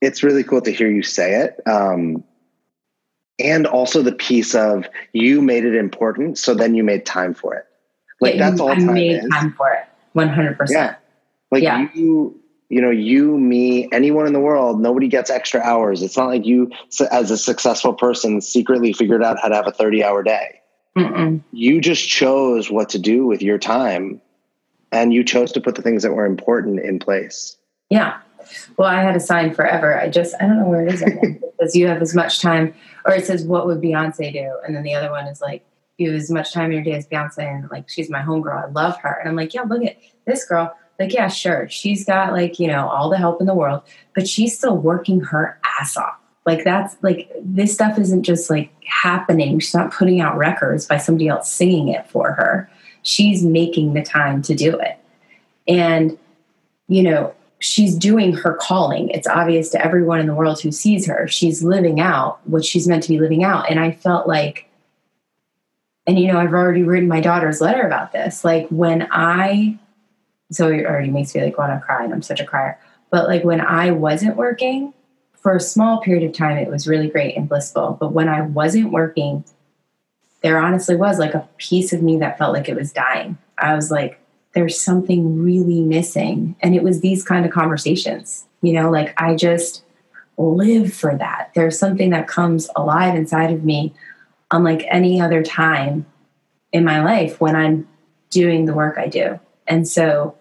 it's really cool to hear you say it um, and also the piece of you made it important so then you made time for it like that's all I time made is. time for it. 100% yeah. Like yeah. you you know you me anyone in the world nobody gets extra hours. It's not like you as a successful person secretly figured out how to have a 30 hour day. Mm-mm. you just chose what to do with your time and you chose to put the things that were important in place. Yeah. Well i had a sign forever. I just i don't know where it is because you have as much time or it says what would beyonce do? And then the other one is like you as much time in your day as beyonce and like she's my homegirl i love her. And i'm like yeah look at this girl. Like yeah sure she's got like you know all the help in the world but she's still working her ass off. Like that's like this stuff isn't just like happening. She's not putting out records by somebody else singing it for her. She's making the time to do it. And you know she's doing her calling. It's obvious to everyone in the world who sees her. She's living out what she's meant to be living out. And i felt like and you know i've already written my daughter's letter about this. Like when i so it already makes me like want to cry and i'm such a crier. But like when i wasn't working for a small period of time it was really great and blissful. But when i wasn't working there honestly was like a piece of me that felt like it was dying. I was like there's something really missing. And it was these kind of conversations you know? Like i just live for that. There's something that comes alive inside of me unlike any other time in my life when i'm doing the work i do and so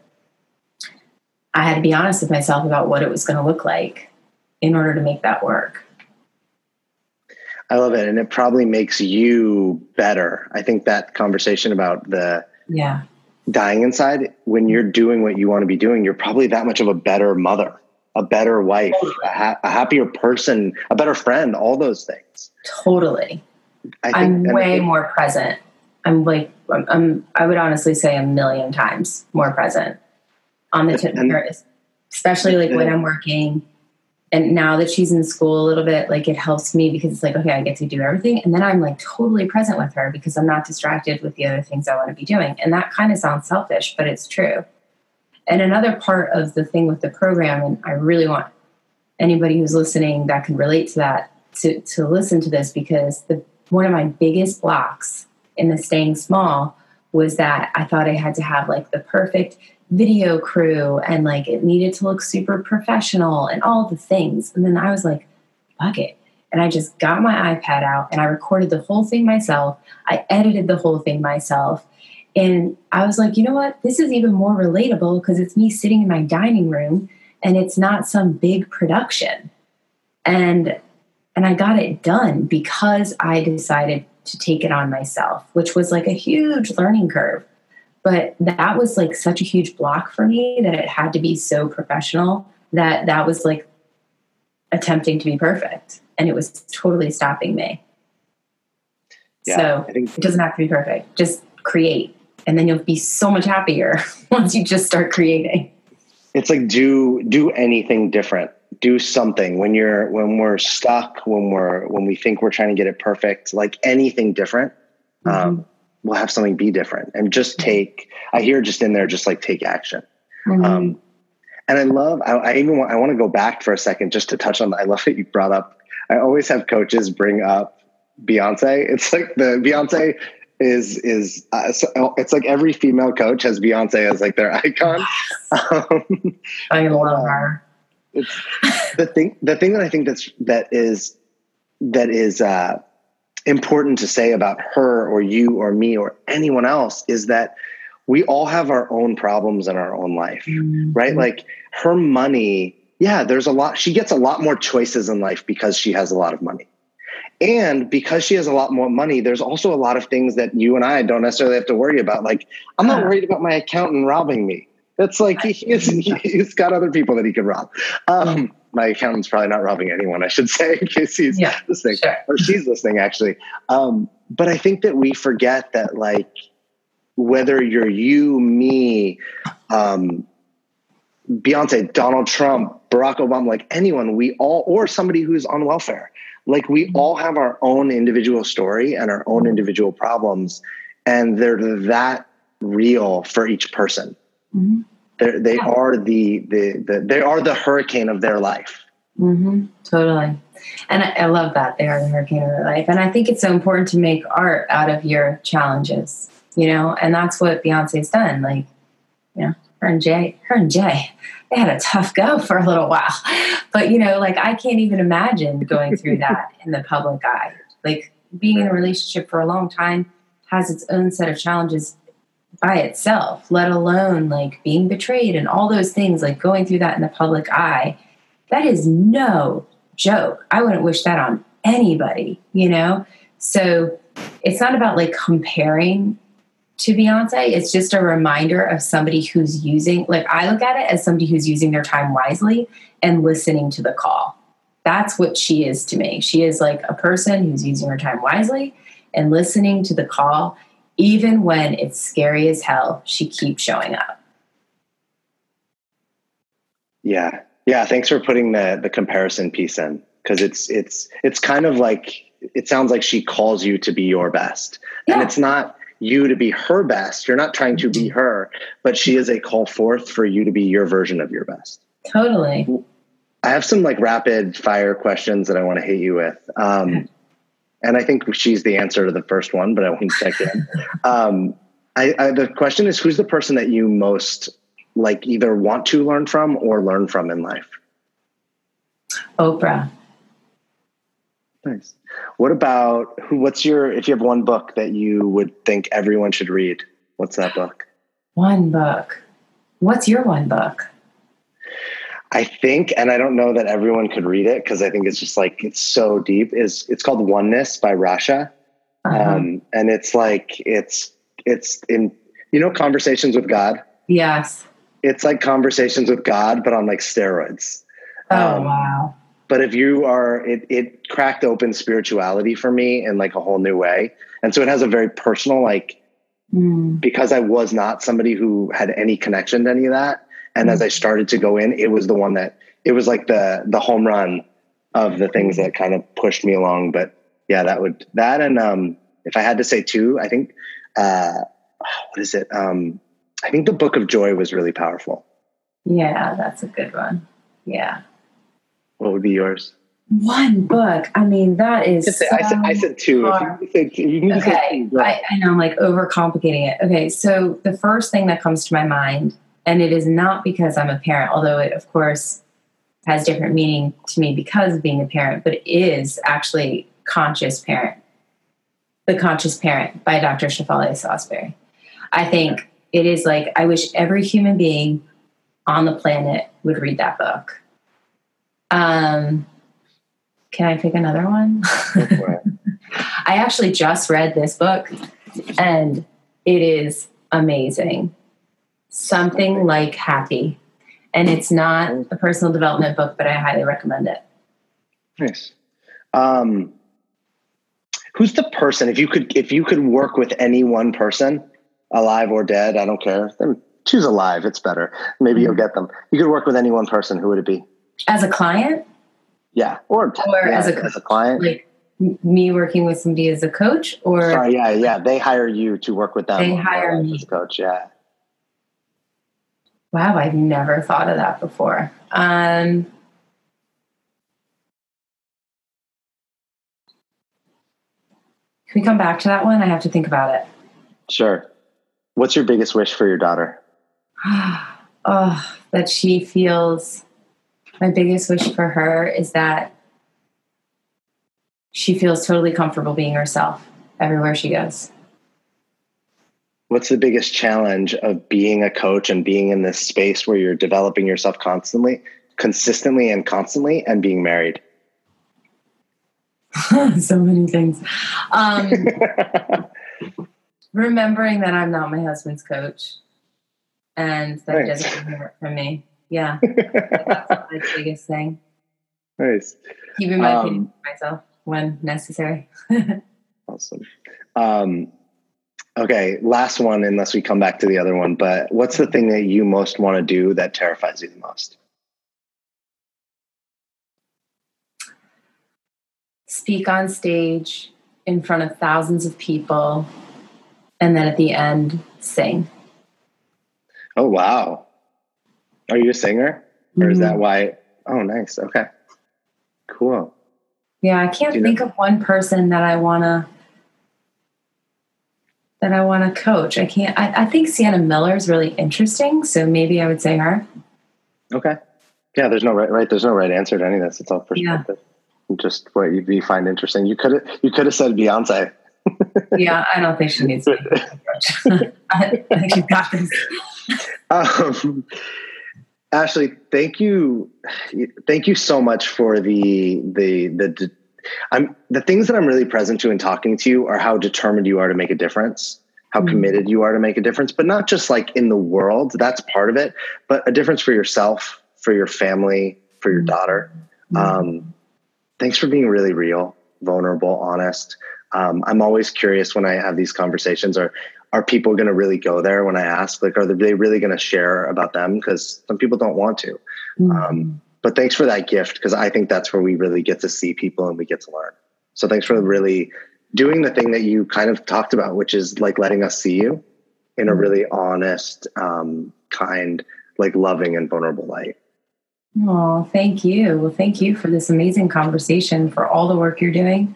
I had to be honest with myself about what it was going to look like in order to make that work. I love it. And it probably makes you better. I think that conversation about the yeah dying inside, when you're doing what you want to be doing, you're probably that much of a better mother, a better wife, a, ha- a happier person, a better friend, all those things. Totally. I am way think, more present. I'm like, I'm, I'm, I would honestly say a million times more present on the tip of her, especially like when I'm working. And now that she's in school a little bit, like it helps me because it's like, okay, I get to do everything. And then I'm like totally present with her because I'm not distracted with the other things I want to be doing. And that kind of sounds selfish, but it's true. And another part of the thing with the program, and I really want anybody who's listening that can relate to that to, to listen to this because the one of my biggest blocks in the staying small was that I thought I had to have like the perfect video crew and like it needed to look super professional and all the things. And then I was like, fuck it. And I just got my iPad out and I recorded the whole thing myself. I edited the whole thing myself. And I was like, you know what? This is even more relatable because it's me sitting in my dining room and it's not some big production. And and I got it done because I decided to take it on myself, which was like a huge learning curve. But that was like such a huge block for me that it had to be so professional that that was like attempting to be perfect. And it was totally stopping me. Yeah, so think- it doesn't have to be perfect. Just create. And then you'll be so much happier once you just start creating. It's like do do anything different. Do something when you're when we're stuck, when we're when we think we're trying to get it perfect, like anything different. Mm-hmm. Um, we'll have something be different and just mm-hmm. take i hear just in there just like take action mm-hmm. um, and i love I, I, even want i want to go back for a second just to touch on i love that you brought up i always have coaches bring up beyonce it's like the beyonce is is uh, so it's like every female coach has beyonce as like their icon um, i love her it's the thing the thing that i think that's that is that is uh important to say about her or you or me or anyone else is that we all have our own problems in our own life, mm-hmm. right? Like her money, yeah, there's a lot, she gets a lot more choices in life because she has a lot of money. And because she has a lot more money, there's also a lot of things that you and I don't necessarily have to worry about. Like, I'm not worried about my accountant robbing me. It's like he, he's, he's got other people that he can rob. Um, my accountant's probably not robbing anyone, I should say, in case he's Yeah, listening sure. or she's listening, actually. Um, but I think that we forget that, like, whether you're you, me, um, Beyonce, Donald Trump, Barack Obama, like anyone, we all, or somebody who's on welfare, like we all have our own individual story and our own individual problems, and they're that real for each person. Mhm. They're, they Yeah. are the, the the they are the hurricane of their life. hmm Totally. And I, I love that they are the hurricane of their life. And I think it's so important to make art out of your challenges, you know, and that's what Beyonce's done. Like, you know, her and Jay, her and Jay, they had a tough go for a little while. But, you know, like I can't even imagine going through that in the public eye. Like being in a relationship for a long time has its own set of challenges by itself, let alone like being betrayed and all those things, like going through that in the public eye. That is no joke. I wouldn't wish that on anybody, you know? So it's not about like comparing to Beyonce. It's just a reminder of somebody who's using, like, I look at it as somebody who's using their time wisely and listening to the call. That's what she is to me. She is like a person who's using her time wisely and listening to the call. Even when it's scary as hell, she keeps showing up. Yeah. Yeah. Thanks for putting the the comparison piece in because it's it's it's kind of like it sounds like she calls you to be your best. And it's not you to be her best. You're not trying to be her, but she is a call forth for you to be your version of your best. Totally. I have some like rapid fire questions that I want to hit you with. Um, and I think she's the answer to the first one, but I won't check in. um, I, I, the question is who's the person that you most like either want to learn from or learn from in life? Oprah. Nice. What about? What's your if you have one book that you would think everyone should read? What's that book? One book. What's your one book? I think, and I don't know that everyone could read it because I think it's just like it's so deep. Is it's called Oneness by Rasha, Uh-huh. um, and it's like it's it's in you know conversations with God. yes. It's like conversations with God, but on like steroids. Oh, Um, wow. but if you are it it cracked open spirituality for me in like a whole new way and so it has a very personal like Mm. because i was not somebody who had any connection to any of that and as i started to go in it was the one that it was like the the home run of the things that kind of pushed me along but yeah that would that and um if i had to say two i think uh what is it um i think the book of joy was really powerful Yeah, that's a good one. Yeah. what would be yours One book. I mean, that is. I said, I said, I said two. If you said two, you Okay, two, I, I know I'm like overcomplicating it. Okay, so the first thing that comes to my mind, and it is not because I'm a parent, although it, of course, has different meaning to me because of being a parent, but it is actually Conscious Parent. The Conscious Parent by Dr. Shefali Tsabary. I think it is like, I wish every human being on the planet would read that book. Um, can I pick another one? Go for it. I actually just read this book and it is amazing. Something like happy. And it's not a personal development book, but I highly recommend it. Nice. Um, who's the person? If you could, if you could work with any one person, alive or dead, I don't care. Then choose alive. It's better. Maybe you'll get them. You could work with any one person. Who would it be? As a client, Yeah, or, Or yeah, as a as a client. like me working with somebody as a coach, or Sorry, yeah, yeah. They hire you to work with them. They hire me. as a coach. Yeah. Wow, I've never thought of that before. Um, can we come back to that one? I have to think about it. Sure. What's your biggest wish for your daughter? oh, that she feels my biggest wish for her is that she feels totally comfortable being herself everywhere she goes. What's the biggest challenge of being a coach and being in this space where you're developing yourself constantly, consistently, and constantly, and being married? so many things. Um, remembering that I'm not my husband's coach and that nice. doesn't it from me. Yeah, that's my biggest thing. Nice. Keeping my um, opinion to myself when necessary. awesome. Um, okay, last one, unless we come back to the other one. But what's the thing that you most want to do that terrifies you the most? Speak on stage in front of thousands of people, and then at the end, sing. Oh, wow. Are you a singer? Or mm-hmm. is that mm-hmm. why? Oh, nice. Okay. Cool. Yeah, I can't think of one person that I want to that I want to coach. I can't. I, I think Sienna Miller is really interesting, so maybe I would say her. Okay. Yeah, there's no right. Right. There's no right answer to any of this. It's all perspective. Yeah. Just what you, you find interesting. You could have. You could have said Beyonce. yeah, I don't think she needs to. I, think got this. Um, Ashley, thank you, thank you so much for the the the. I'm the things that I'm really present to in talking to you are how determined you are to make a difference, how mm-hmm. committed you are to make a difference, but not just like in the world. That's part of it, but a difference for yourself, for your family, for your daughter. Mm-hmm. Um, thanks for being really real, vulnerable, honest. Um, I'm always curious when I have these conversations. Or are people going to really go there when I ask? Like, are they really going to share about them? Because some people don't want to. Mm-hmm. Um, but thanks for that gift because I think that's where we really get to see people and we get to learn. So thanks for really doing the thing that you kind of talked about, which is like letting us see you in a mm-hmm. really honest, um, kind, like loving and vulnerable light. Oh, thank you. Well, thank you for this amazing conversation, for all the work you're doing.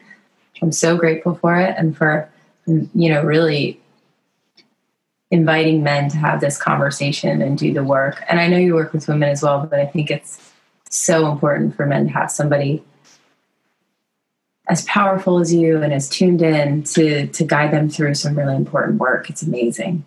I'm so grateful for it and for, you know, really inviting men to have this conversation and do the work. And I know you work with women as well, but I think it's so important for men to have somebody as powerful as you and as tuned in to to guide them through some really important work. It's amazing.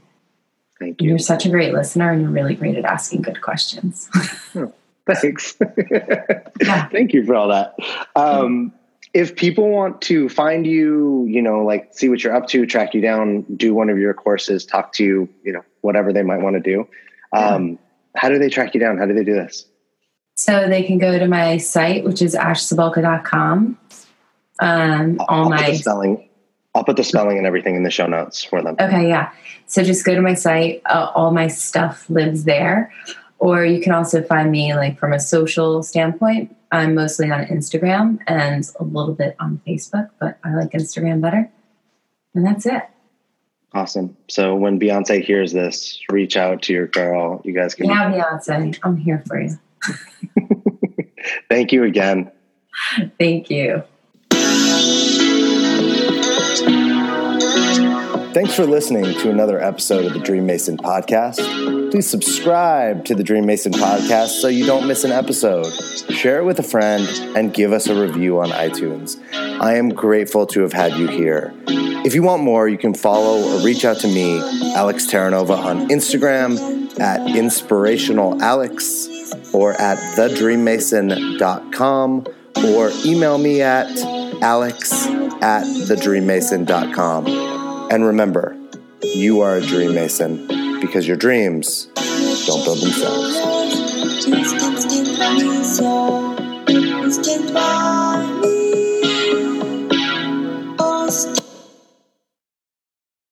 Thank you. You're such a great listener and you're really great at asking good questions. oh, thanks. yeah. Thank you for all that. Um, if people want to find you, you know, like see what you're up to, track you down, do one of your courses, talk to you, you know, whatever they might want to do, um, yeah. how do they track you down? How do they do this? So they can go to my site, which is ashcebulka.com. Um, all I'll my spelling. I'll put the spelling and everything in the show notes for them. Okay, yeah. So just go to my site. Uh, all my stuff lives there. Or you can also find me like from a social standpoint. I'm mostly on Instagram and a little bit on Facebook, but I like Instagram better. And that's it. Awesome. So when Beyonce hears this, reach out to your girl. You guys can. Yeah, Beyonce, I'm here for you. Thank you again. Thank you. Thanks for listening to another episode of the Dream Mason podcast. Please subscribe to the Dream Mason podcast so you don't miss an episode. Share it with a friend and give us a review on iTunes. I am grateful to have had you here. If you want more, you can follow or reach out to me, Alex Terranova, on Instagram at inspirationalalex or at thedreammason.com or email me at alex at thedreammason.com. And remember, you are a dream mason because your dreams don't build themselves.